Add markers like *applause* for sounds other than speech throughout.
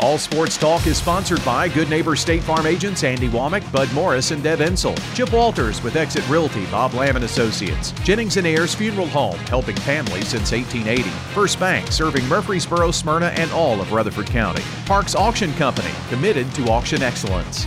All Sports Talk is sponsored by Good Neighbor State Farm agents Andy Womack, Bud Morris, and Deb Ensel. Chip Walters with Exit Realty, Bob Lamb and Associates. Jennings and Ayers Funeral Home, helping families since 1880. First Bank, serving Murfreesboro, Smyrna, and all of Rutherford County. Parks Auction Company, committed to auction excellence.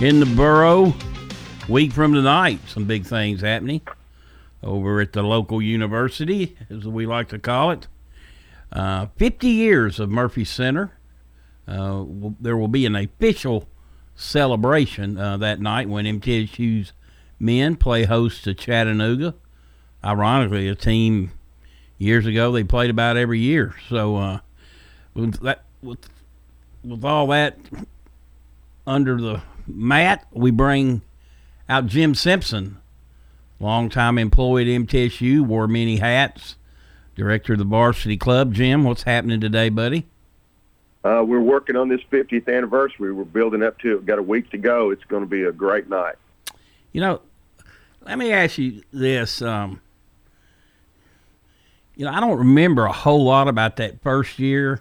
in the borough. Week from tonight, some big things happening over at the local university, as we like to call it. Uh, 50 years of Murphy Center. Uh, there will be an official celebration uh, that night when MTSU's men play host to Chattanooga. Ironically, a team years ago they played about every year. So uh, with that, with with all that under the mat, we bring out Jim Simpson, longtime employee at MTSU, wore many hats, director of the varsity club. Jim, what's happening today, buddy? Uh, we're working on this 50th anniversary. We're building up to it. We've got a week to go. It's going to be a great night. You know, let me ask you this. Um, you know, I don't remember a whole lot about that first year.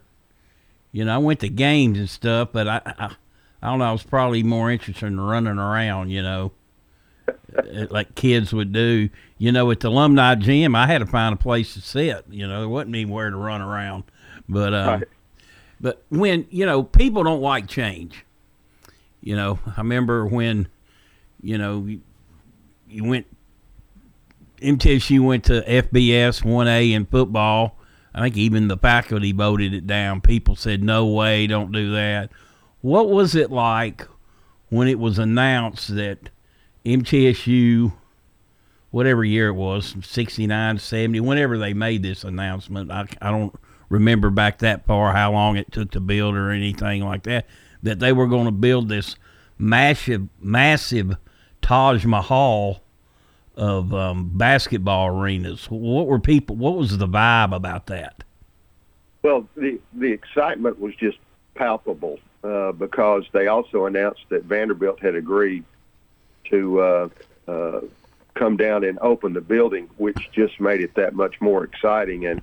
You know, I went to games and stuff, but I, I, I don't know. I was probably more interested in running around. You know, uh, like kids would do. You know, at the alumni gym, I had to find a place to sit. You know, there wasn't anywhere to run around. But um, Right. but when you know people don't like change. You know, I remember when, you know, you, you went MTSU went to FBS 1A in football. I think even the faculty voted it down. People said, no way, don't do that. What was it like when it was announced that MTSU, whatever year it was, 69, 70, whenever they made this announcement, I, I don't remember back that far how long it took to build or anything like that, that they were going to build this massive, massive Taj Mahal of um, basketball arenas. What were people? What was the vibe about that? Well, the the excitement was just palpable uh, because they also announced that Vanderbilt had agreed to uh, uh, come down and open the building, which just made it that much more exciting. And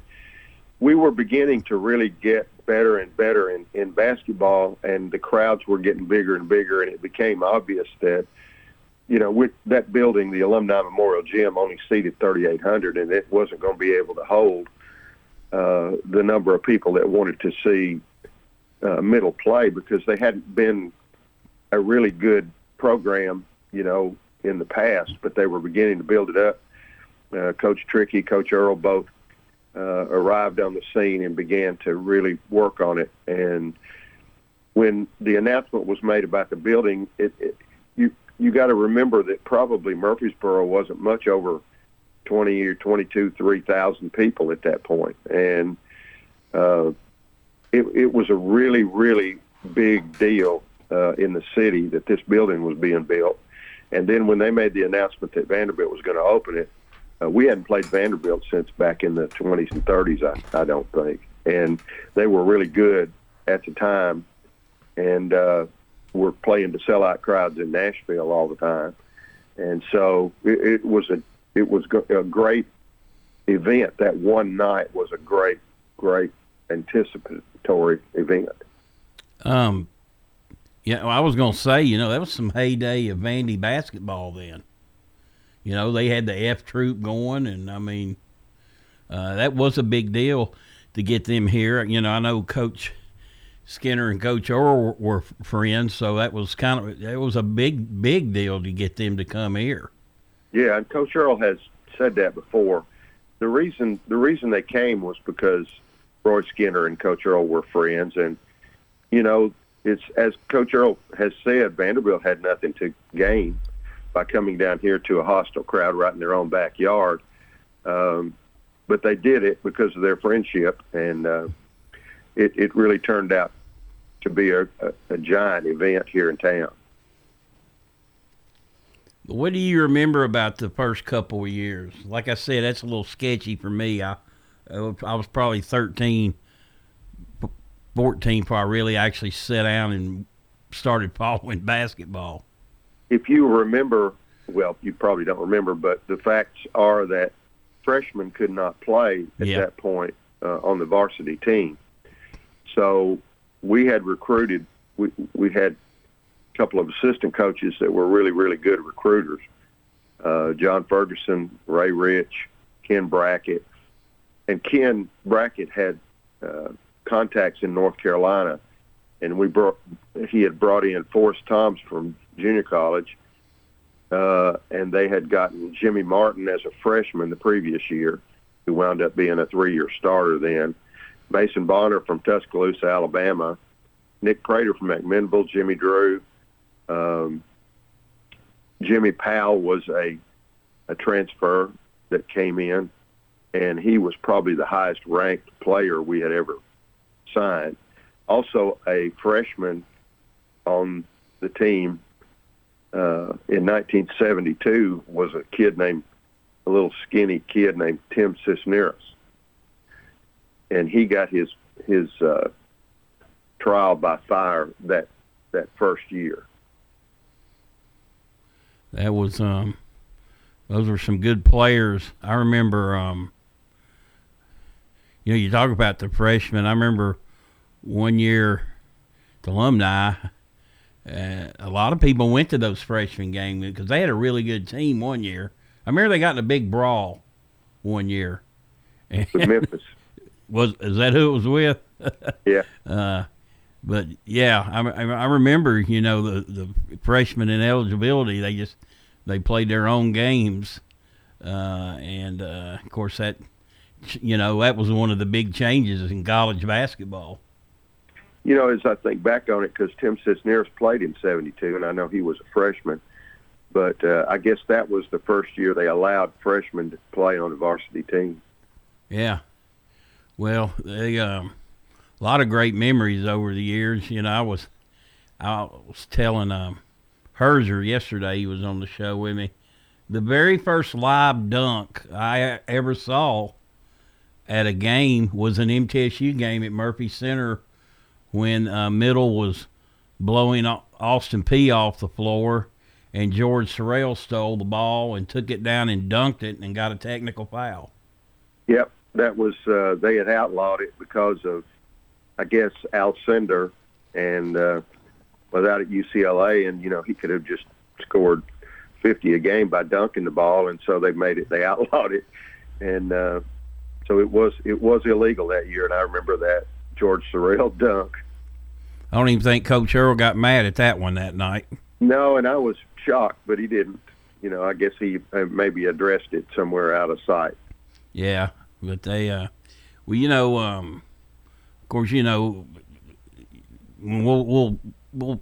we were beginning to really get better and better in, in basketball, and the crowds were getting bigger and bigger, and it became obvious that you know, with that building, the Alumni Memorial Gym only seated 3,800, and it wasn't going to be able to hold uh, the number of people that wanted to see uh, middle play because they hadn't been a really good program, you know, in the past, but they were beginning to build it up. Uh, Coach Trickey, Coach Earle both uh, arrived on the scene and began to really work on it. And when the announcement was made about the building, it, it you you got to remember that probably Murfreesboro wasn't much over 20 or 22, 3,000 people at that point. And uh, it, it was a really, really big deal uh, in the city that this building was being built. And then when they made the announcement that Vanderbilt was going to open it, uh, we hadn't played Vanderbilt since back in the 20s and 30s, I, I don't think. And they were really good at the time. And uh, were playing to sellout crowds in Nashville all the time, and so it, it was a it was a great event. That one night was a great, great anticipatory event. Um, yeah, well, I was gonna say, you know, that was some heyday of Vandy basketball then. You know, they had the F troop going, and I mean, uh, that was a big deal to get them here. You know, I know Coach Skinner and Coach Earle were friends, so that was kind of it was a big big deal to get them to come here. Yeah, and Coach Earle has said that before. the reason the reason they came was because Roy Skinner and Coach Earle were friends, and you know, it's as Coach Earle has said, Vanderbilt had nothing to gain by coming down here to a hostile crowd right in their own backyard. Um, but they did it because of their friendship, and uh, it, it really turned out to be a, a, a giant event here in town. What do you remember about the first couple of years? Like I said, that's a little sketchy for me. I I was probably 13, 14 before I really actually sat down and started *laughs* following basketball. If you remember, well, you probably don't remember, but the facts are that freshmen could not play at Yeah. that point uh, on the varsity team. So we had recruited. We we had a couple of assistant coaches that were really really good recruiters. Uh, John Ferguson, Ray Rich, Ken Brackett, and Ken Brackett had uh, contacts in North Carolina, and we brought. He had brought in Forrest Toms from junior college, uh, and they had gotten Jimmy Martin as a freshman the previous year, who wound up being a three-year starter then. Mason Bonner from Tuscaloosa, Alabama, Nick Prater from McMinnville, Jimmy Drew, um, Jimmy Powell was a a transfer that came in, and he was probably the highest ranked player we had ever signed. Also, a freshman on the team uh, in 1972 was a kid named a little skinny kid named Tim Cisneros, and he got his his uh, trial by fire that that first year. That was um, those were some good players. I remember um, you know, you talk about the freshmen. I remember one year, the alumni. Uh, a lot of people went to those freshman games because they had a really good team one year. I remember they got in a big brawl one year. With Memphis, *laughs* was is that who it was with? *laughs* yeah. Uh, but yeah, I, I I remember you know the the freshmen in eligibility they just they played their own games, uh, and uh, of course that you know that was one of the big changes in college basketball. You know, as I think back on it, because Tim Cisneros played in '72, and I know he was a freshman, but uh, I guess that was the first year they allowed freshmen to play on a varsity team. Yeah, well, they um, a lot of great memories over the years. You know, I was I was telling um, Herzer yesterday. He was on the show with me. The very first live dunk I ever saw at a game was an MTSU game at Murphy Center when uh, Middle was blowing Austin Peay off the floor, and George Sorrell stole the ball and took it down and dunked it and got a technical foul. Yep, that was uh, they had outlawed it because of, I guess, Alcindor, and uh, without at UCLA, and you know he could have just scored 50 a game by dunking the ball, and so they made it. They *laughs* outlawed it, and uh, so it was it was illegal that year, and I remember that George Sorrell *laughs* dunk. I don't even think Coach Earle got mad at that one that night. No, and I was shocked, but he didn't. You know, I guess he uh, maybe addressed it somewhere out of sight. Yeah, but they, uh, well, you know, um, of course, you know, we'll we'll we'll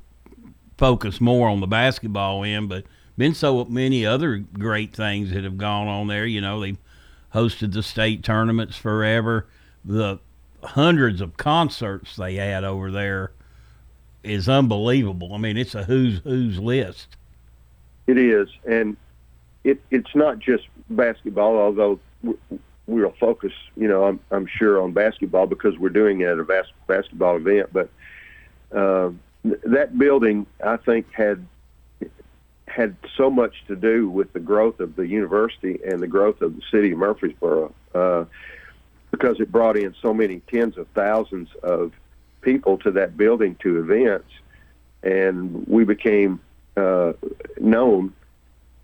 focus more on the basketball end, but been so many other great things that have gone on there. You know, they hosted the state tournaments forever. The hundreds of concerts they had over there is unbelievable. I mean, it's a who's who's list. It is, and it it's not just basketball, although we'll focus, you know, I'm, I'm sure on basketball because we're doing it at a bas- basketball event. But uh, that building, I think, had had so much to do with the growth of the university and the growth of the city of Murfreesboro, uh, because it brought in so many tens of thousands of people to that building to events, and we became uh, known.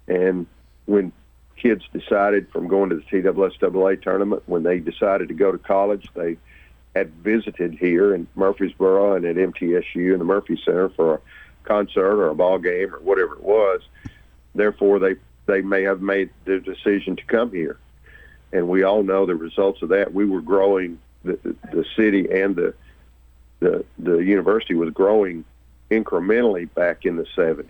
And when kids decided from going to the TSSAA tournament, when they decided to go to college, they had visited here in Murfreesboro and at MTSU and the Murphy Center for a concert or a ball game or whatever it was. Therefore, they they may have made the decision to come here. and we all know the results of that. We were growing the the city and the the the university was growing incrementally back in the 70s.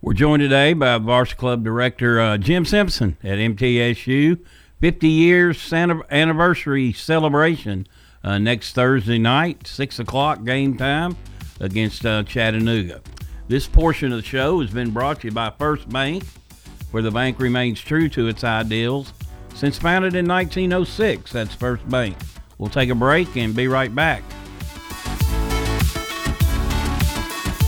We're joined today by Varsity Club Director uh, Jim Simpson at MTSU. 50 years anniversary celebration uh, next Thursday night, 6 o'clock game time against uh, Chattanooga. This portion of the show has been brought to you by First Bank, where the bank remains true to its ideals since founded in 1906. That's First Bank. We'll take a break and be right back.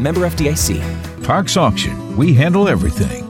Member FDIC. Parks Auction. We handle everything.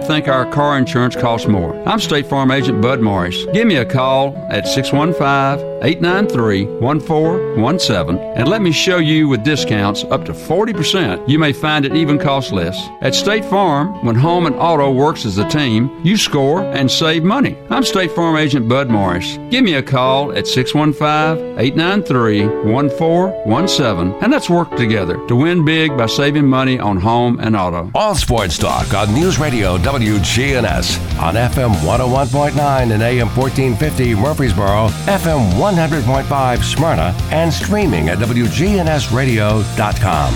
think our car insurance costs more. I'm State Farm Agent Bud Morris. Give me a call at 615 893 1417 and let me show you with discounts up to 40%. You may find it even costs less. At State Farm, when home and auto works as a team, you score and save money. I'm State Farm Agent Bud Morris. Give me a call at 615 893 1417 and let's work together to win big by saving money on home and auto. All sports talk on News Radio WGNS on FM 101.9 and AM 1450 Murfreesboro, FM 1 100.5 Smyrna and streaming at WGNSradio.com.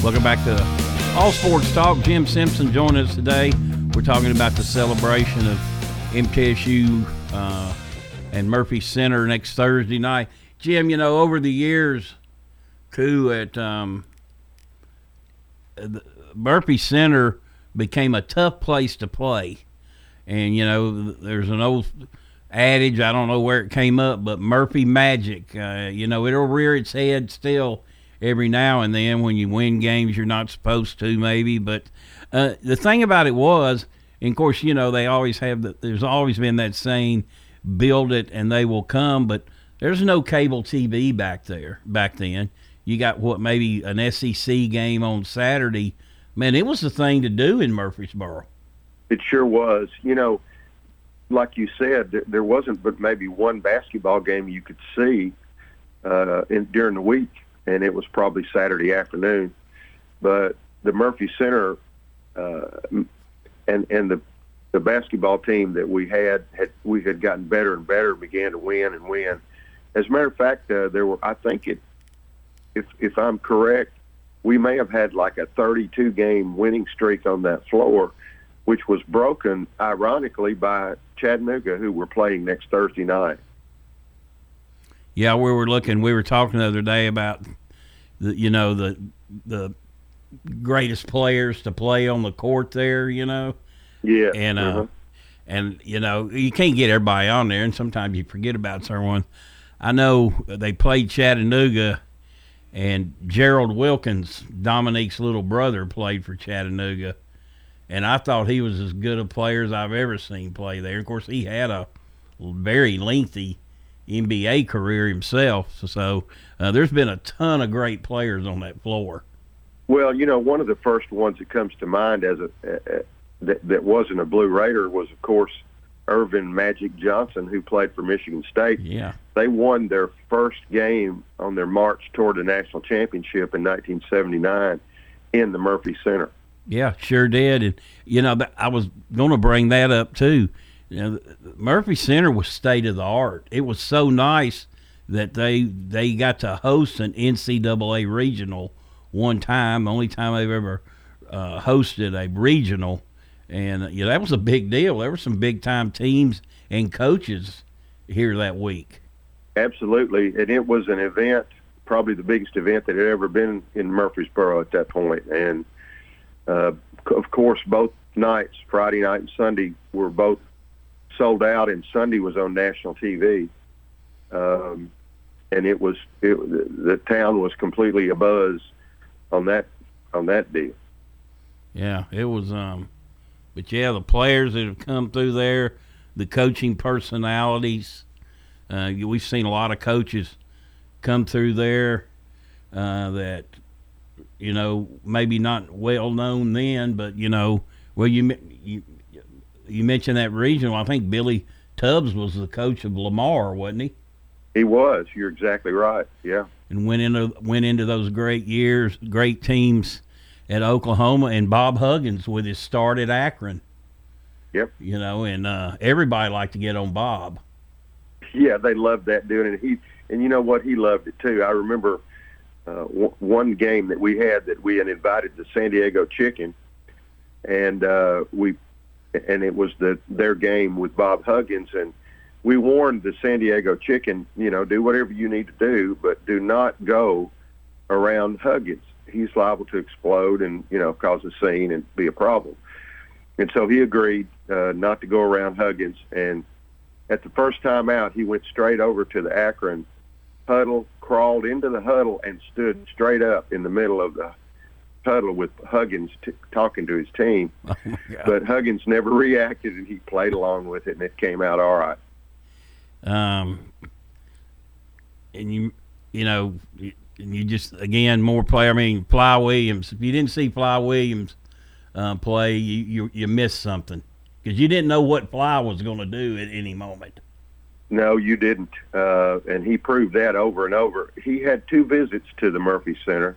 Welcome back to All Sports Talk. Jim Simpson joining us today. We're talking about the celebration of MTSU uh, and Murphy Center next Thursday night. Jim, you know, over the years, too, at um, Murphy Center became a tough place to play. And, you know, there's an old adage, I don't know where it came up, but Murphy Magic, uh, you know, it'll rear its head still every now and then when you win games you're not supposed to, maybe. But uh, the thing about it was, and of course, you know, they always have, the, there's always been that saying, build it and they will come, but there's no cable TV back there, back then. You got what, maybe an SEC game on Saturday man, it was the thing to do in Murfreesboro. It sure was. You know, like you said, there, wasn't but maybe one basketball game you could see uh, in, during the week, and it was probably Saturday afternoon. But the Murphy Center uh, and and the the basketball team that we had had we had gotten better and better, began to win and win. As a matter of fact, uh, there were I think it, if if I'm correct, we may have had like a 32 game winning streak on that floor, which was broken, ironically, by Chattanooga, who were playing next Thursday night. Yeah, we were looking. We were talking the other day about the, you know, the the greatest players to play on the court there. You know. Yeah. And uh, uh-huh. and you know you can't get everybody on there, and sometimes you forget about someone. I know they played Chattanooga and Gerald Wilkins, Dominique's little brother, played for Chattanooga, and I thought he was as good a player as I've ever seen play there. Of course, he had a very lengthy NBA career himself, so uh, there's been a ton of great players on that floor. Well, you know, one of the first ones that comes to mind as a uh, that, that wasn't a Blue Raider was, of course, Earvin Magic Johnson, who played for Michigan State. Yeah. They won their first game on their march toward a national championship in 1979 in the Murphy Center. Yeah, sure did. And you know, I was going to bring that up too. You know, Murphy Center was state of the art. It was so nice that they they got to host an NCAA regional one time. Only time they've ever uh, hosted a regional, and you know that was a big deal. There were some big time teams and coaches here that week. Absolutely, and it was an event, probably the biggest event that had ever been in Murfreesboro at that point. And uh, of course, both nights, Friday night and Sunday, were both sold out, and Sunday was on national TV. Um, and it was it, the town was completely abuzz on that on that deal. Yeah, it was. Um, but yeah, the players that have come through there, the coaching personalities. Uh, we've seen a lot of coaches come through there uh, that you know maybe not well known then, but you know, well you you you mentioned that regional. I think Billy Tubbs was the coach of Lamar, wasn't he? He was. You're exactly right. Yeah. And went into went into those great years, great teams at Oklahoma, and Bob Huggins with his start at Akron. Yep. You know, and uh, everybody liked to get on Bob. Yeah, they loved that doing it. He and you know what? He loved it too. I remember uh, w- one game that we had that we had invited the San Diego Chicken, and uh, we and it was the their game with Bob Huggins and we warned the San Diego Chicken, you know, do whatever you need to do, but do not go around Huggins. He's liable to explode and you know cause a scene and be a problem. And so he agreed uh, not to go around Huggins. And at the first time out, he went straight over to the Akron huddle, crawled into the huddle, and stood straight up in the middle of the huddle with Huggins t- talking to his team. *laughs* Oh but Huggins never reacted, and he played along with it, and it came out all right. Um, and you, you know, you, you just again more player. I mean, Fly Williams. If you didn't see Fly Williams uh, play, you, you you missed something because you didn't know what Fly was going to do at any moment. No, you didn't, uh, and he proved that over and over. He had two visits to the Murphy Center,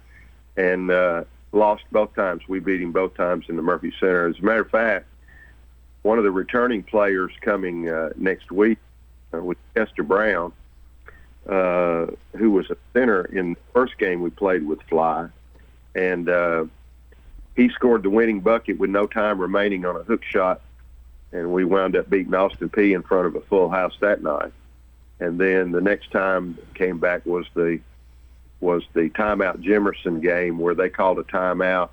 and uh, lost both times. We beat him both times in the Murphy Center. As a matter of fact, one of the returning players coming uh, next week uh, with Chester Brown, uh, who was a center in the first game we played with Fly, and uh, he scored the winning bucket with no time remaining on a hook shot, and we wound up beating Austin Peay in front of a full house that night. And then the next time came back was the was the timeout Jimerson game where they called a timeout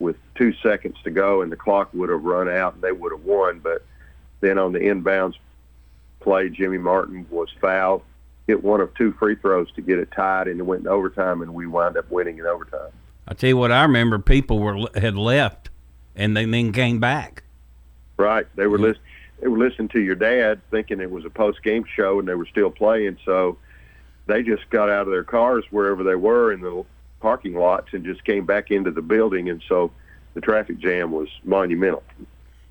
with two seconds to go and the clock would have run out and they would have won. But then on the inbounds play, Jimmy Martin was fouled, hit one of two free throws to get it tied, and it went in overtime, and we wound up winning in overtime. I tell you what, I remember people were had left, and they then came back. Right, they were listening. They were listening to your dad, thinking it was a post game show, and they were still playing. So they just got out of their cars wherever they were in the parking lots and just came back into the building, and so the traffic jam was monumental.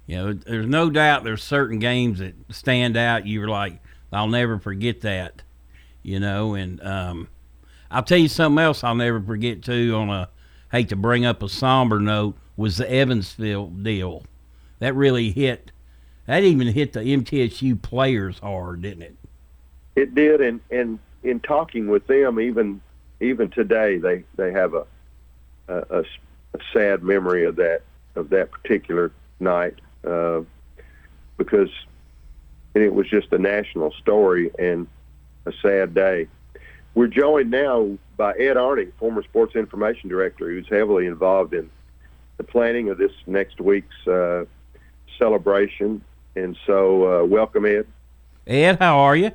Yeah, there's no doubt there's certain games that stand out. You're like, I'll never forget that. You know, and um, I'll tell you something else I'll never forget too. On a hate to bring up a somber note was the Evansville deal. That really hit. That even hit the MTSU players hard, didn't it? It did, and and in talking with them, even even today, they they have a a, a sad memory of that of that particular night uh, because and it was just a national story and a sad day. We're joined now by Ed Arning, former sports information director, who's heavily involved in the planning of this next week's uh, celebration. And so, uh, welcome, Ed. Ed, how are you?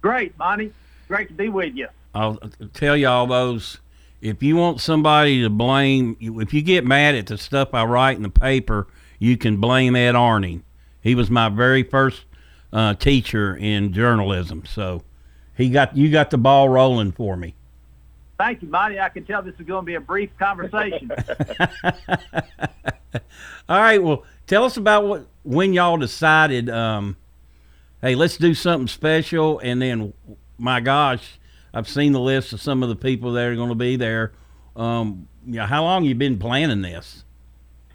Great, Bonnie. Great to be with you. I'll tell y'all those. If you want somebody to blame, if you get mad at the stuff I write in the paper, you can blame Ed Arning. He was my very first uh, teacher in journalism, so he got you got the ball rolling for me. Thank you, Monty. I can tell this is going to be a brief conversation. *laughs* All right. Well, tell us about what when y'all decided. Um, hey, let's do something special, and then, my gosh, I've seen the list of some of the people that are going to be there. Um, you know, how long you been planning this?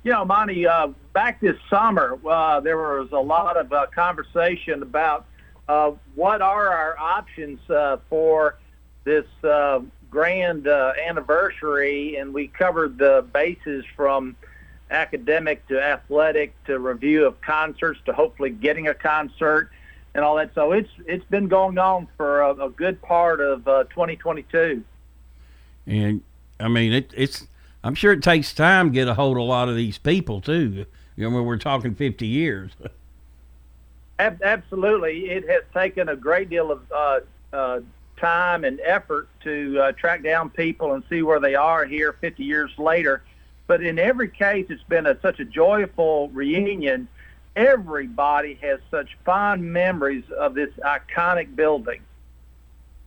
You know, Monty, uh, back this summer, uh, there was a lot of uh, conversation about uh, what are our options uh, for this uh, grand anniversary, and we covered the bases from academic to athletic to review of concerts to hopefully getting a concert and all that. So it's it's been going on for a, a good part of uh, 2022. And I mean, it, it's I'm sure it takes time to get a hold of a lot of these people too. You know, we're talking 50 years. *laughs* Absolutely, it has taken a great deal of uh, uh, time and effort to uh, track down people and see where they are here 50 years later. But in every case, it's been a, such a joyful reunion. Everybody has such fond memories of this iconic building.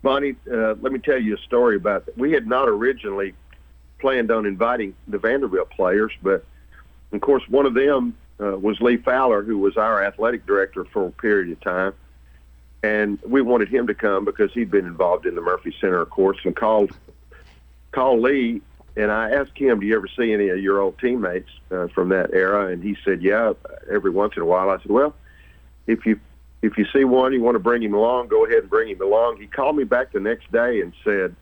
Bonnie, uh, let me tell you a story about that. We had not originally planned on inviting the Vanderbilt players, but of course, one of them uh, was Lee Fowler, who was our athletic director for a period of time. And we wanted him to come because he'd been involved in the Murphy Center, of course, and called called Lee. And I asked him, "Do you ever see any of your old teammates uh, from that era?" And he said, "Yeah, every once in a while." I said, "Well, if you if you see one, you want to bring him along, go ahead and bring him along." He called me back the next day and said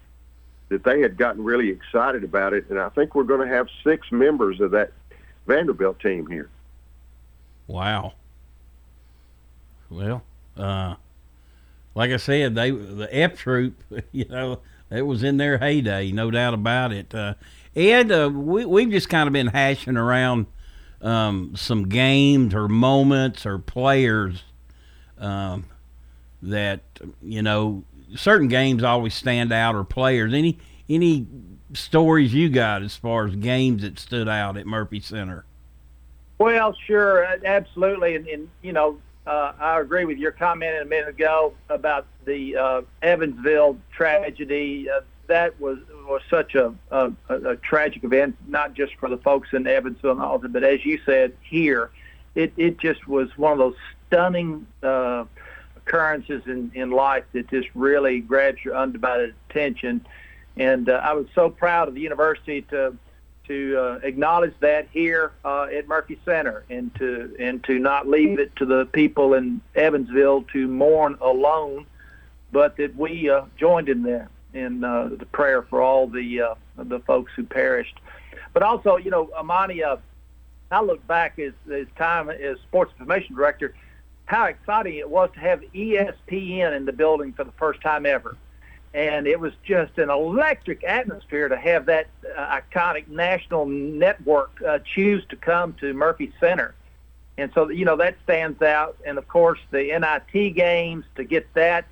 that they had gotten really excited about it, and I think we're going to have six members of that Vanderbilt team here. Wow. Well, uh, like I said, they the F troop, *laughs* you know, it was in their heyday, no doubt about it. Uh, Ed, uh, we we've just kind of been hashing around um, some games or moments or players um, that you know certain games always stand out or players. Any any stories you got as far as games that stood out at Murphy Center? Well, sure, absolutely, and, and you know, uh, I agree with your comment a minute ago about the uh, Evansville tragedy. Uh, that was was such a, a, a tragic event, not just for the folks in Evansville and all but as you said here, it it just was one of those stunning uh, occurrences in in life that just really grabs your undivided attention. And uh, I was so proud of the university to to uh, acknowledge that here uh, at Murphy Center, and to and to not leave it to the people in Evansville to mourn alone, but that we uh, joined in there in uh, the prayer for all the uh, the folks who perished. But also, you know, Amani, uh, I look back as as time as sports information director, how exciting it was to have ESPN in the building for the first time ever and it was just an electric atmosphere to have that uh, iconic national network uh, choose to come to Murphy Center. And so, you know, that stands out. And of course, the NIT games to get that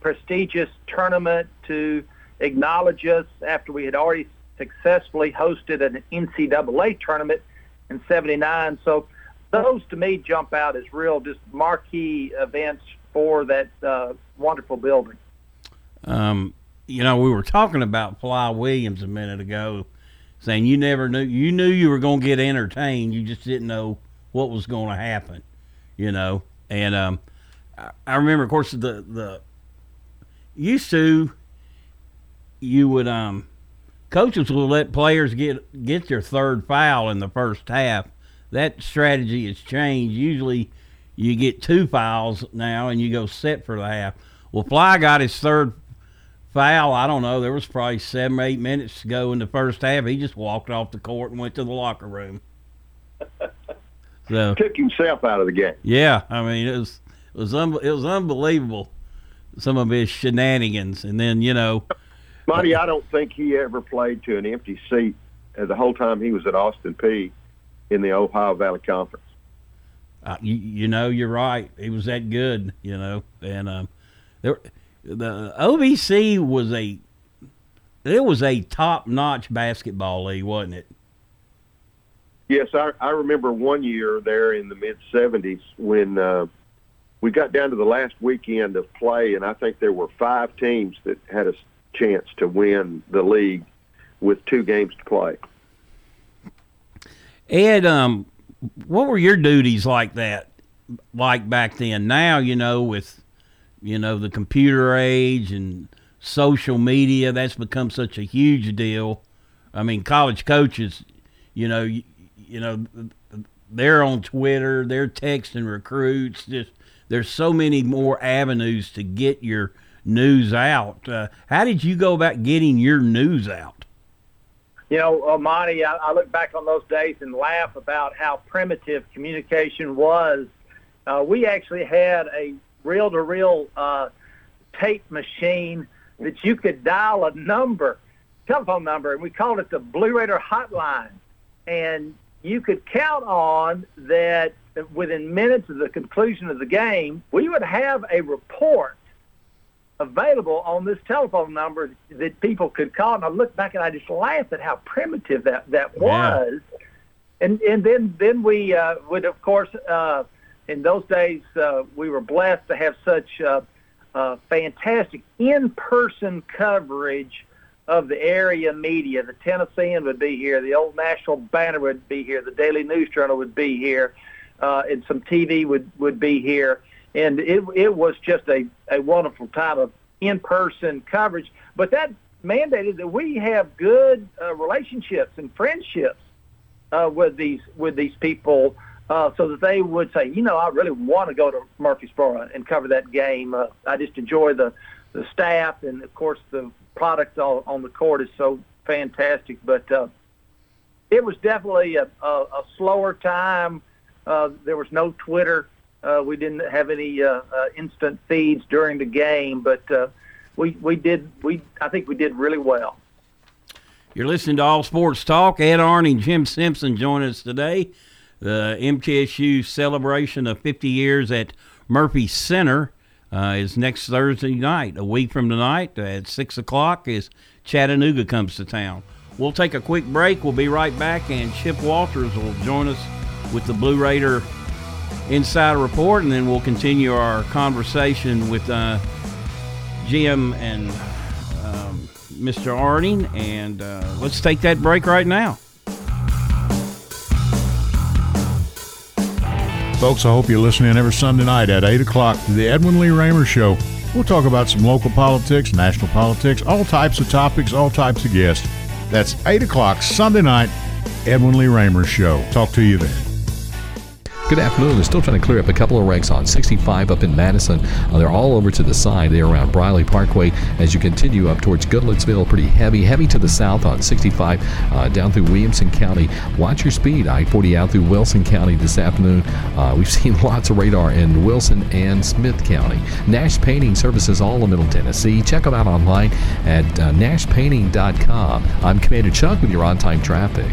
prestigious tournament to acknowledge us after we had already successfully hosted an NCAA tournament in 79. So those to me jump out as real just marquee events for that uh, wonderful building. Um, you know, we were talking about Fly Williams a minute ago, saying you never knew you knew you were going to get entertained, you just didn't know what was going to happen. You know, and um, I, I remember, of course, the the used to you would um coaches will let players get get their third foul in the first half. That strategy has changed. Usually, you get two fouls now, and you go set for the half. Well, Fly got his third foul. I don't know. There was probably seven, or eight minutes to go in the first half. He just walked off the court and went to the locker room. So took himself out of the game. Yeah, I mean it was it was un, it was unbelievable. Some of his shenanigans, and then you know, Monty, I don't think he ever played to an empty seat uh, the whole time he was at Austin Peay in the Ohio Valley Conference. Uh, you, you know, you're right. He was that good, you know, and um, there the OVC was a it was a top notch basketball league, wasn't it? Yes, I, I remember one year there in the mid '70s when uh, we got down to the last weekend of play, and I think there were five teams that had a chance to win the league with two games to play. Ed, um, what were your duties like that, like back then? Now, you know, with you know the computer age and social media, that's become such a huge deal. I mean, college coaches, you know, you, you know, they're on Twitter, they're texting recruits. Just there's so many more avenues to get your news out. Uh, how did you go about getting your news out? You know, uh, Monty, I, I look back on those days and laugh about how primitive communication was. Uh, we actually had a reel-to-reel uh, tape machine that you could dial a number, telephone number, and we called it the Blue Raider Hotline. And you could count on that within minutes of the conclusion of the game, we would have a report available on this telephone number that people could call. And I look back and I just laugh at how primitive that that was. Yeah. And and then then we uh, would of course uh, in those days uh, we were blessed to have such uh, uh, fantastic in-person coverage of the area media. The Tennessean would be here, the Old Nashville Banner would be here, the Daily News Journal would be here, uh, and some TV would would be here and it it was just a a wonderful time of in person coverage. But that mandated that we have good uh, relationships and friendships uh, with these with these people, uh, so that they would say, you know, I really want to go to Murfreesboro and cover that game. Uh, I just enjoy the the staff and of course the product on, on the court is so fantastic. But uh, it was definitely a, a, a slower time. Uh, there was no Twitter. Uh, we didn't have any uh, uh, instant feeds during the game, but uh, we we did we I think we did really well. You're listening to All Sports Talk. Ed Arning Jim Simpson join us today. The MTSU celebration of 50 years at Murphy Center uh, is next Thursday night. A week from tonight at six o'clock, as Chattanooga comes to town. We'll take a quick break. We'll be right back, and Chip Walters will join us with the Blue Raider Insider Report, and then we'll continue our conversation with uh, Jim and um, Mr. Arning. And uh, let's take that break right now. Folks, I hope you're listening every Sunday night at 8 o'clock to the Edwin Lee Raymer Show. We'll talk about some local politics, national politics, all types of topics, all types of guests. That's 8 o'clock Sunday night, Edwin Lee Raymer Show. Talk to you then. Good afternoon. They're still trying to clear up a couple of wrecks on 65 up in Madison. Uh, they're all over to the side. They're around Briley Parkway as you continue up towards Goodlettsville. Pretty heavy. Heavy to the south on 65 uh, down through Williamson County. Watch your speed. I 40 out through Wilson County this afternoon. Uh, we've *laughs* seen lots of radar in Wilson and Smith County. Nash Painting services all of Middle Tennessee. Check them out online at uh, nashpainting.com. I'm Commander Chuck with your on time traffic.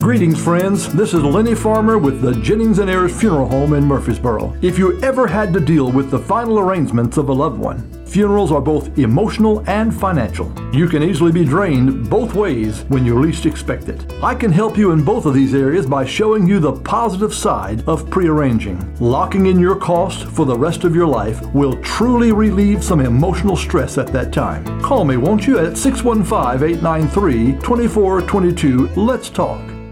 Greetings, friends. This is Lenny Farmer with the Jennings and Ayers Funeral Home in Murfreesboro. If you ever had to deal with the final arrangements of a loved one, Funerals are both emotional and financial. You can easily be drained both ways when you least expect it. I can help you in both of these areas by showing you the positive side of prearranging. Locking in your cost for the rest of your life will truly relieve some emotional stress at that time. Call me, won't you, at 615 893 2422. Let's talk.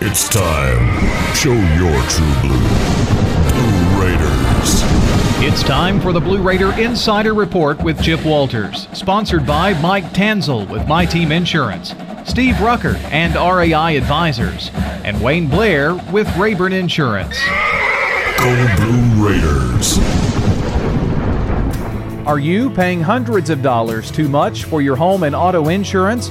It's time. Show your true blue. Blue Raiders. It's time for the Blue Raider Insider Report with Chip Walters, sponsored by Mike Tanzel with My Team Insurance, Steve Rucker and RAI Advisors, and Wayne Blair with Rayburn Insurance. Go Blue Raiders. Are you paying hundreds of dollars too much for your home and auto insurance?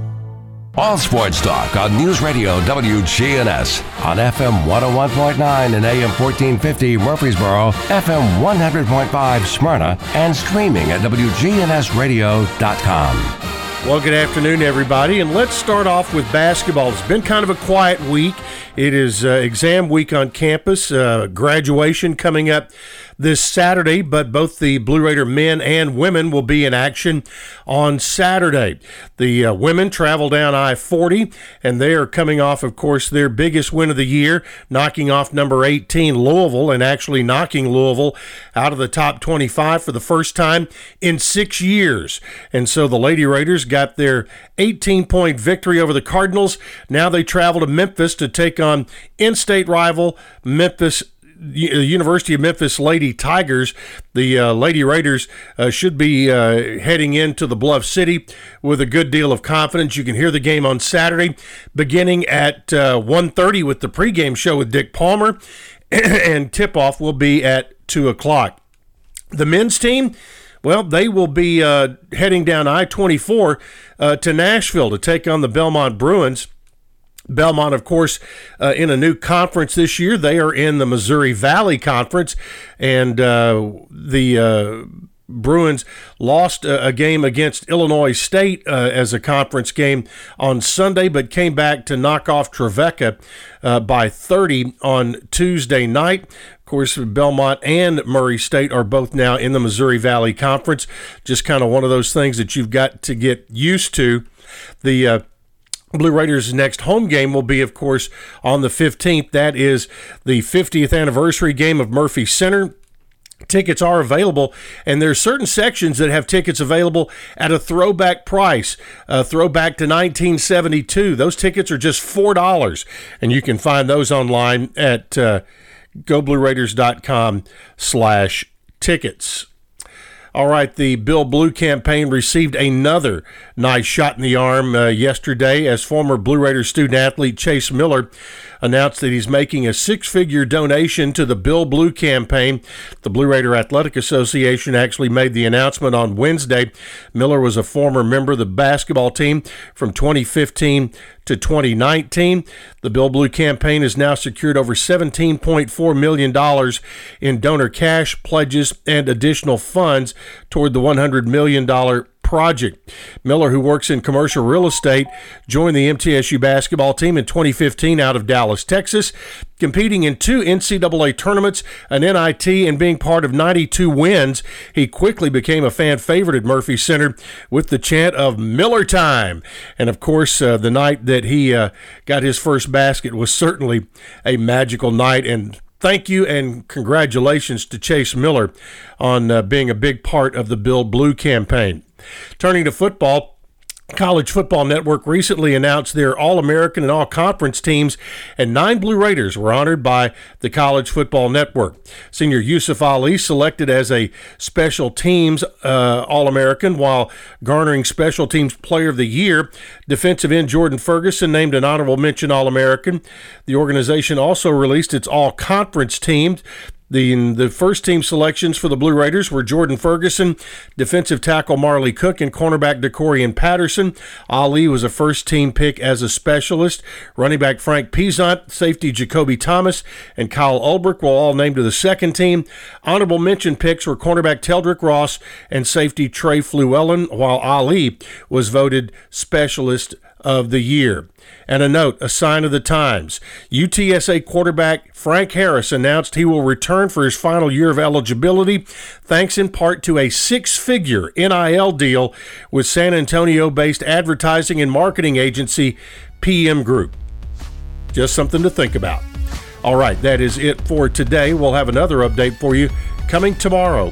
All Sports Talk on News Radio WGNS on FM 101.9 and AM 1450 Murfreesboro, FM 100.5 Smyrna, and streaming at WGNSradio.com. Well, good afternoon, everybody, and let's start off with basketball. It's been kind of a quiet week. It is uh, exam week on campus, uh, graduation coming up this Saturday, but both the Blue Raider men and women will be in action on Saturday. The uh, women travel down I 40, and they are coming off, of course, their biggest win of the year, knocking off number 18, Louisville, and actually knocking Louisville out of the top 25 for the first time in six years. And so the Lady Raiders got their 18 point victory over the Cardinals. Now they travel to Memphis to take on in state rival Memphis University of Memphis Lady Tigers. The uh, Lady Raiders uh, should be uh, heading into the Bluff City with a good deal of confidence. You can hear the game on Saturday, beginning at 1.30 uh, with the pregame show with Dick Palmer, *clears throat* and tip-off will be at 2 o'clock. The men's team, well, they will be uh, heading down I-24 uh, to Nashville to take on the Belmont Bruins. Belmont, of course, uh, in a new conference this year. They are in the Missouri Valley Conference, and uh, the uh, Bruins lost a, game against Illinois State uh, as a conference game on Sunday, but came back to knock off Trevecca uh, by 30 on Tuesday night. Of course, Belmont and Murray State are both now in the Missouri Valley Conference. Just kind of one of those things that you've got to get used to. The uh, Blue Raiders' next home game will be, of course, on the 15th. That is the 50th anniversary game of Murphy Center. Tickets are available, and there's certain sections that have tickets available at a throwback price, a throwback to 1972. Those tickets are just four dollars, and you can find those online at uh, goblueraiders.com/slash tickets. All right, the Build Blue campaign received another nice shot in the arm uh, yesterday as former Blue Raiders student athlete Chase Miller announced that he's making a six figure donation to the Build Blue campaign. The Blue Raider Athletic Association actually made the announcement on Wednesday. Miller was a former member of the basketball team from 2015 to 2019. The Build Blue campaign has now secured over $17.4 million in donor cash, pledges, and additional funds toward the $100 million project. Miller, who works in commercial real estate, joined the MTSU basketball team in 2015 out of Dallas, Texas, competing in two NCAA tournaments, an NIT, and being part of 92 wins. He quickly became a fan favorite at Murphy Center with the chant of Miller time. And of course, uh, the night that he uh, got his first basket was certainly a magical night. And thank you and congratulations to Chase Miller on uh, being a big part of the Build Blue campaign. Turning to football, College Football Network recently announced their All American and All Conference teams, and nine Blue Raiders were honored by the College Football Network. Senior Yusuf Ali selected as a Special Teams uh, All American, while garnering Special Teams Player of the Year. Defensive end Jordan Ferguson named an honorable mention All American. The organization also released its All Conference teams. The, the first team selections for the Blue Raiders were Jordan Ferguson, defensive tackle Marley Cook, and cornerback DeCorian Patterson. Ali was a first team pick as a specialist. Running back Frank Peasant, safety Jacoby Thomas, and Kyle Ulbrich were all named to the second team. Honorable mention picks were cornerback Teldrick Ross and safety Trey Fluellen, while Ali was voted specialist of the year. And a note, a sign of the times. UTSA quarterback Frank Harris announced he will return for his final year of eligibility, thanks in part to a six figure NIL deal with San Antonio based advertising and marketing agency PM Group. Just something to think about. All right, that is it for today. We'll have another update for you coming tomorrow.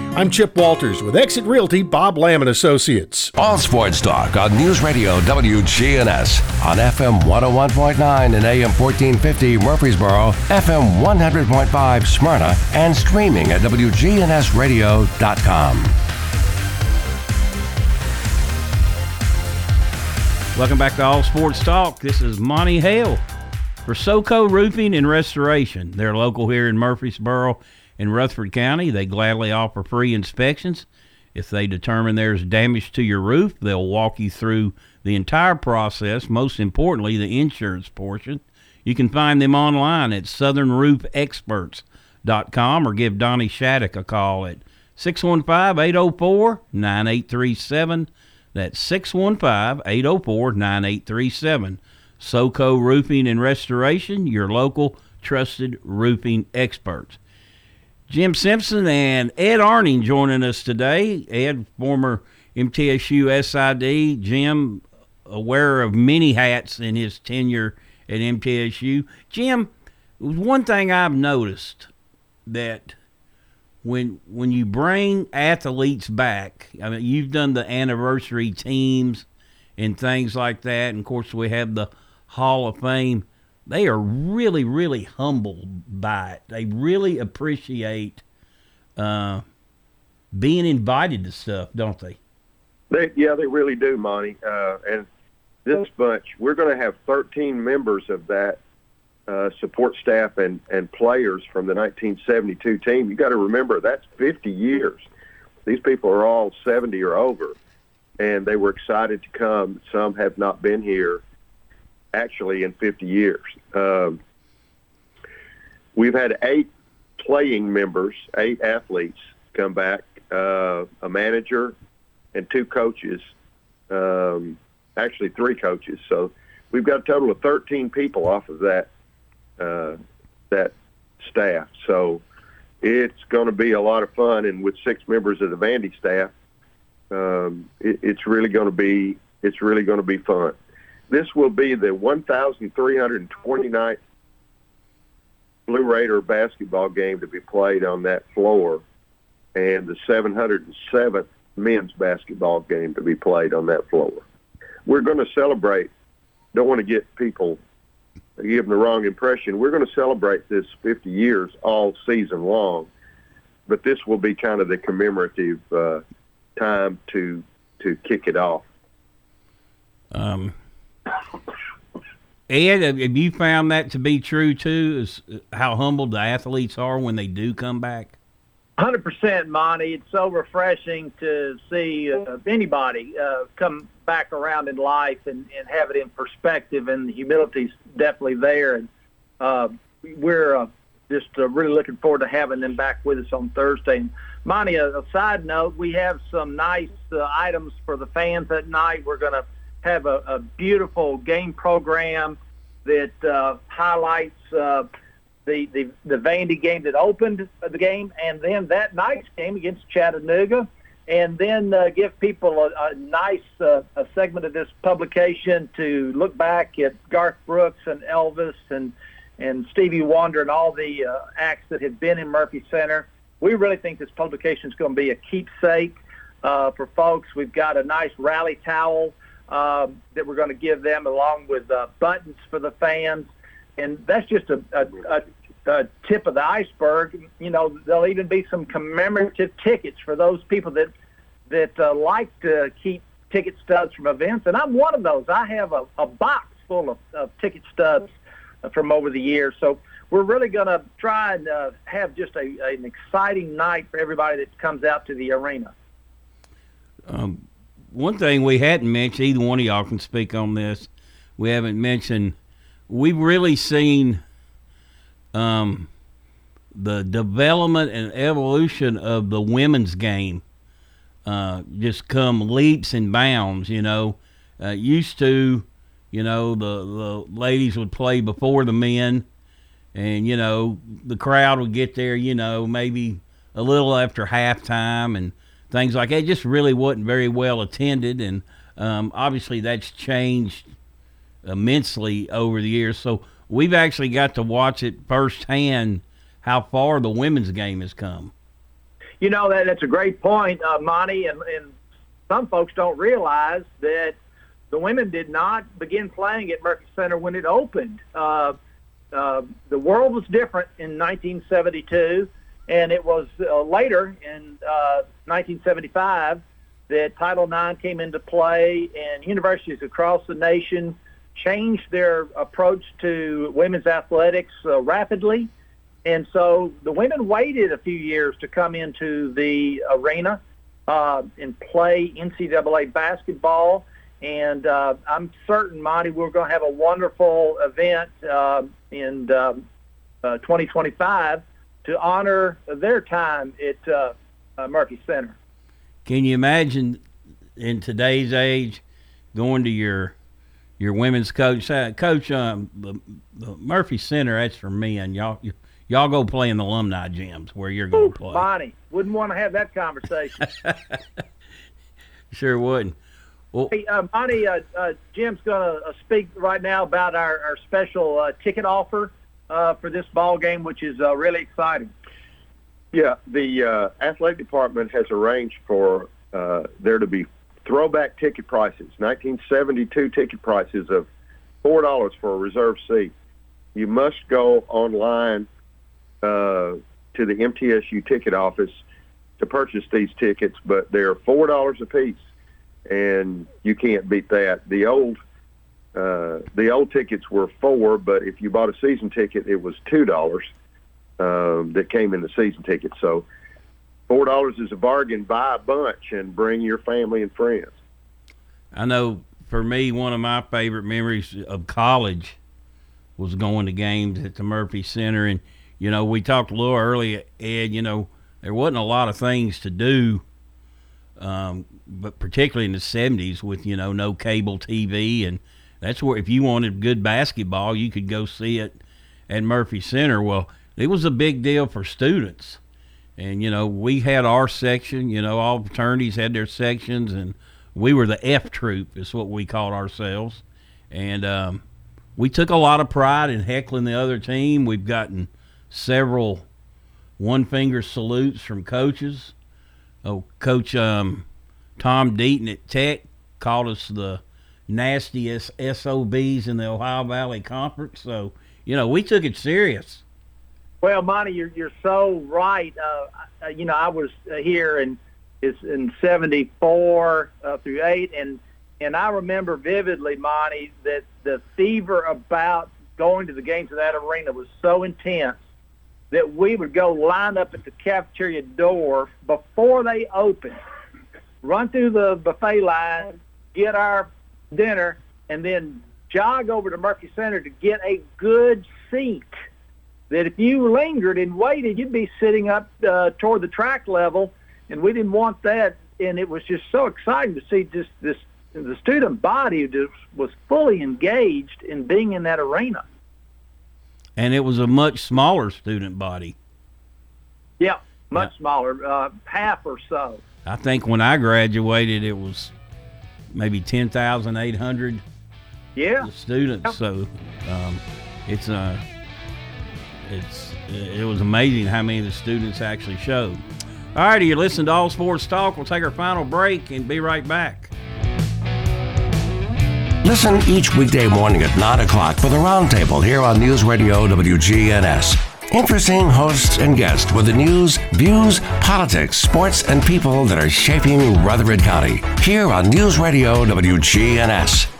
I'm Chip Walters with Exit Realty Bob Lamb and Associates. All Sports Talk on News Radio WGNS on FM 101.9 and AM 1450 Murfreesboro, FM 100.5 Smyrna, and streaming at WGNSradio.com. Welcome back to All Sports Talk. This is Monty Hale for SoCo Roofing and Restoration. They're local here in Murfreesboro in Rutherford County. They gladly offer free inspections. If they determine there's damage to your roof, they'll walk you through the entire process, most importantly, the insurance portion. You can find them online at southernroofexperts.com or give Donnie Shattuck a call at 615 804 9837. That's 615 804 9837. SoCo Roofing and Restoration, your local trusted roofing experts. Jim Simpson and Ed Arning joining us today. Ed, former MTSU SID. Jim, aware of many hats in his tenure at MTSU. Jim, one thing I've noticed that when when you bring athletes back, I mean, you've done the anniversary teams and things like that, and of course we have the Hall of Fame. They are really, really humbled by it. They really appreciate uh, being invited to stuff, don't they? They, yeah, they really do, Monty. Uh, and this bunch, we're going to have 13 members of that uh, support staff and, and players from the 1972 team. You got to remember that's 50 years. These people are all 70 or over, and they were excited to come. Some have not been here actually in 50 years. Um, we've had eight playing members, eight athletes come back, uh, a manager, and two coaches. Um, actually, three coaches. So we've got a total of 13 people off of that uh, that staff. So it's going to be a lot of fun, and with six members of the Vandy staff, um, it, it's really going to be it's really going to be fun. This will be the 1,329th Blue Raider basketball game to be played on that floor, and the 707th men's basketball game to be played on that floor. We're going to celebrate. Don't want to get people give them the wrong impression. We're going to celebrate this 50 years all season long, but this will be kind of the commemorative uh, time to to kick it off. Um, Ed, have you found that to be true too? Is how humbled the athletes are when they do come back? Hundred percent, Monty. It's so refreshing to see uh, anybody uh, come back around in life and, and have it in perspective, and the humility's definitely there. And uh, we're uh, just uh, really looking forward to having them back with us on Thursday. And Monty, a, a side note, we have some nice uh, items for the fans that night. We're going to have a, a beautiful game program that uh, highlights uh, the, the the Vandy game that opened the game, and then that night's game against Chattanooga, and then uh, give people a, a nice uh, a segment of this publication to look back at Garth Brooks and Elvis and and Stevie Wonder and all the uh, acts that have been in Murphy Center. We really think this publication is going to be a keepsake uh, for folks. We've got a nice rally towel um, that we're going to give them, along with uh, buttons for the fans. And that's just a, a, a, a tip of the iceberg. You know, there'll even be some commemorative tickets for those people that that uh, like to keep ticket stubs from events, and I'm one of those. I have a, a box full of, of ticket stubs from over the years. So we're really going to try and uh, have just a, an exciting night for everybody that comes out to the arena. Um, one thing we hadn't mentioned, either one of y'all can speak on this. We haven't mentioned. We've really seen um, the development and evolution of the women's game uh, just come leaps and bounds. You know, uh, used to, you know, the the ladies would play before the men, and you know the crowd would get there. You know, maybe a little after halftime and things like that. It just really wasn't very well attended, and um, obviously that's changed immensely over the years. So we've actually got to watch it firsthand how far the women's game has come. You know that that's a great point, uh, Monty, and, and some folks don't realize that the women did not begin playing at Murphy Center when it opened. Uh, uh, the world was different in 1972, and it was uh, later in 1975 uh, that Title IX came into play, and universities across the nation changed their approach to women's athletics uh, rapidly. And so the women waited a few years to come into the arena uh, and play NCAA basketball. And uh, I'm certain, Monty, we're going to have a wonderful event uh, in um, uh, 2025 to honor their time at uh, uh, Murphy Center. Can you imagine in today's age going to your your women's coach, uh, coach, um, the, the Murphy Center? That's for men. Y'all, y'all go play in the alumni gyms where you're going to play. Bonnie wouldn't want to have that conversation. *laughs* sure wouldn't. Well, hey, uh, Monty, uh, Jim's going to uh, speak right now about our, our special uh, ticket offer uh, for this ball game, which is uh, really exciting. Yeah, the uh, athletic department has arranged for uh, there to be throwback ticket prices, 1972 ticket prices of four dollars for a reserve seat. You must go online uh, to the MTSU ticket office to purchase these tickets, but they're four dollars a piece, and you can't beat that. The old uh, the old tickets were four, but if you bought a season ticket, it was two dollars um, that came in the season ticket. So four dollars is a bargain. Buy a bunch and bring your family and friends. I know for me, one of my favorite memories of college was going to games at the Murphy Center, and you know we talked a little earlier, Ed. You know there wasn't a lot of things to do. Um, but particularly in the 70s with you know no cable TV and that's where if you wanted good basketball, you could go see it at Murphy Center. Well, it was a big deal for students. And, you know, we had our section, you know, all fraternities had their sections, and we were the F troop, is what we called ourselves. And um, we took a lot of pride in heckling the other team. We've gotten several one finger salutes from coaches. Oh, Coach um, Tom Deaton at Tech called us the nastiest SOBs in the Ohio Valley Conference. So, you know, we took it serious. Well, Monty, you're you're so right. Uh, you know, I was here in in '74 uh, through eight, and and I remember vividly, Monty, that the fever about going to the games of that arena was so intense that we would go line up at the cafeteria door before they opened, run through the buffet line, get our dinner, and then jog over to Murphy Center to get a good seat. That if you lingered and waited, you'd be sitting up uh, toward the track level, and we didn't want that. And it was just so exciting to see just this the student body just was fully engaged in being in that arena. And it was a much smaller student body. Yeah, much yeah. smaller, uh, half or so. I think when I graduated, it was maybe 10,800 yeah. students. Yeah. So um, it's uh, it's it was amazing how many of the students actually showed. All righty, you listen to All Sports Talk. We'll take our final break and be right back. Listen each weekday morning at 9 o'clock for the Roundtable here on News Radio WGNS. Interesting hosts and guests with the news, views, politics, sports, and people that are shaping Rutherford County. Here on News Radio WGNS.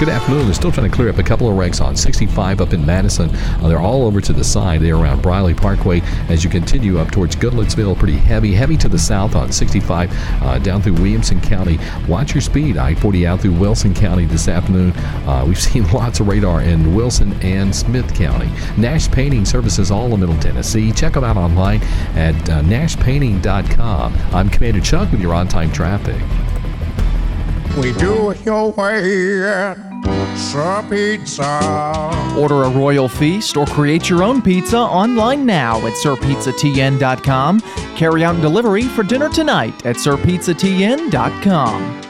Good afternoon. They're still trying to clear up a couple of wrecks on 65 up in Madison. Uh, they're all over to the side. They're around Briley Parkway as you continue up towards Goodlettsville. Pretty heavy. Heavy to the south on 65 uh, down through Williamson County. Watch your speed. I 40 out through Wilson County this afternoon. Uh, we've *laughs* seen lots of radar in Wilson and Smith County. Nash Painting services all of Middle Tennessee. Check them out online at uh, nashpainting.com. I'm Commander Chuck with your on time traffic. We do it your way at Sir Pizza. Order a royal feast or create your own pizza online now at sirpizzatn.com. Carry out and delivery for dinner tonight at sirpizzatn.com.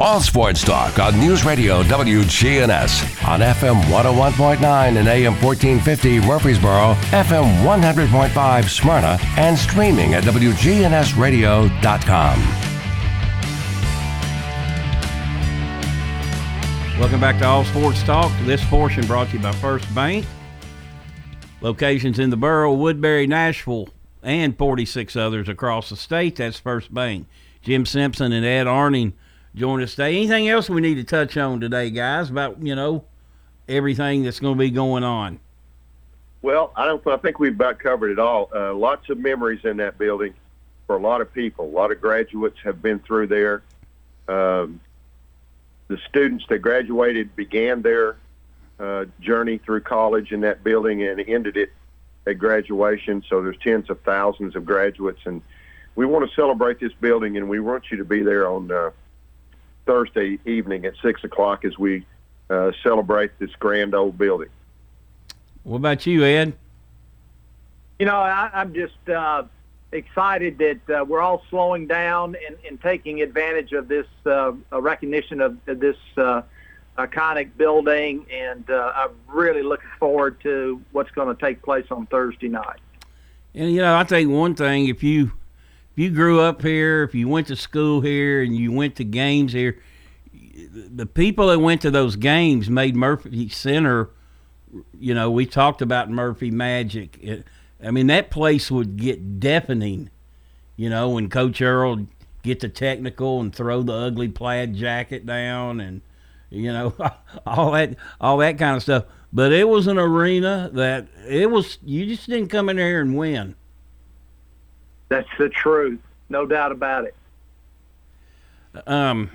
All sports talk on News Radio WGNS on FM 101.9 and AM 1450 Murfreesboro, FM 100.5 Smyrna, and streaming at WGNSradio.com. Welcome back to All Sports Talk. This portion brought to you by First Bank. Locations in the borough, Woodbury, Nashville, and 46 others across the state. That's First Bank. Jim Simpson and Ed Arning join us today. Anything else we need to touch on today, guys, about, you know, everything that's going to be going on? Well, I don't. I think we've about covered it all. Uh, lots of memories in that building for a lot of people. A lot of graduates have been through there. Um, the students that graduated began their uh, journey through college in that building and ended it at graduation. So there's tens of thousands of graduates, and we want to celebrate this building, and we want you to be there on uh, Thursday evening at six o'clock as we uh, celebrate this grand old building. What about you, Ed? You know, I, I'm just uh, excited that uh, we're all slowing down and, and taking advantage of this uh, recognition of this uh, iconic building, and uh, I'm really looking forward to what's going to take place on Thursday night. And you know, I think one thing: if you if you grew up here, if you went to school here, and you went to games here, the people that went to those games made Murphy Center. You know, we talked about Murphy Magic. It, I mean, that place would get deafening. You know, when Coach Earle get the technical and throw the ugly plaid jacket down, and you know *laughs* all that all that kind of stuff. But it was an arena that it was. You just didn't come in there and win. That's the truth, no doubt about it. Um,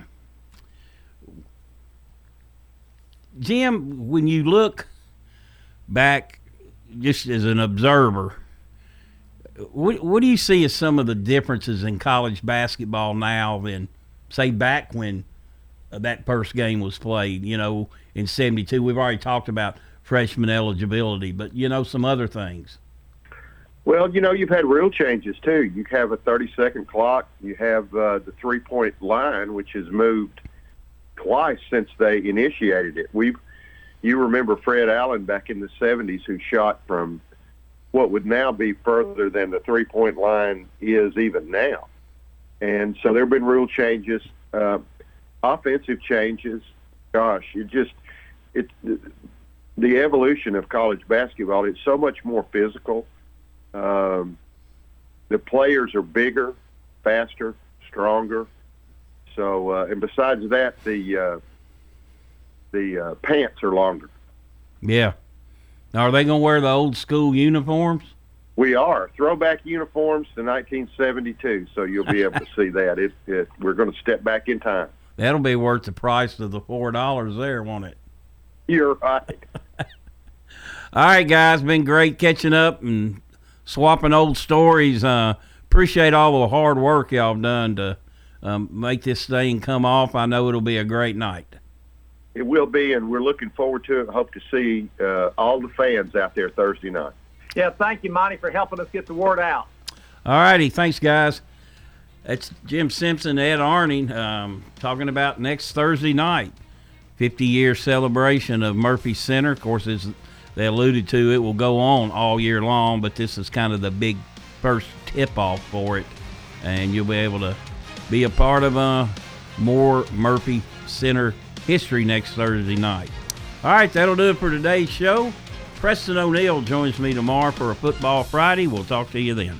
Jim, when you look back, just as an observer, what what do you see as some of the differences in college basketball now than say back when that first game was played? You know, in '72, we've already talked about freshman eligibility, but you know some other things. Well, you know, you've had rule changes too. You have a 30 second clock. You have uh, the three point line, which has moved twice since they initiated it. We've, you remember Fred Allen back in the 70s who shot from what would now be further than the three point line is even now. And so there have been rule changes, uh, offensive changes. Gosh, it just, it, the evolution of college basketball, it's so much more physical um, the players are bigger, faster, stronger. So, uh, and besides that, the uh, the uh, pants are longer. Yeah. Now, are they going to wear the old school uniforms? We are throwback uniforms to 1972, so you'll be able to see *laughs* that. It, it we're going to step back in time. That'll be worth the price of the four dollars there, won't it? You're right. *laughs* All right, guys, been great catching up and swapping old stories. Uh, appreciate all the hard work y'all done to um, make this thing come off. I know it'll be a great night. It will be, and we're looking forward to it. Hope to see uh, all the fans out there Thursday night. Yeah, thank you, Monty, for helping us get the word out. All righty, thanks, guys. That's Jim Simpson, Ed Arning, um, talking about next Thursday night, 50 year celebration of Murphy Center. Of course, as they alluded to, it will go on all year long, but this is kind of the big first tip off for it, and you'll be able to be a part of uh, more Murphy Center history next Thursday night. All right, that'll do it for today's show. Preston O'Neill joins me tomorrow for a Football Friday. We'll talk to you then.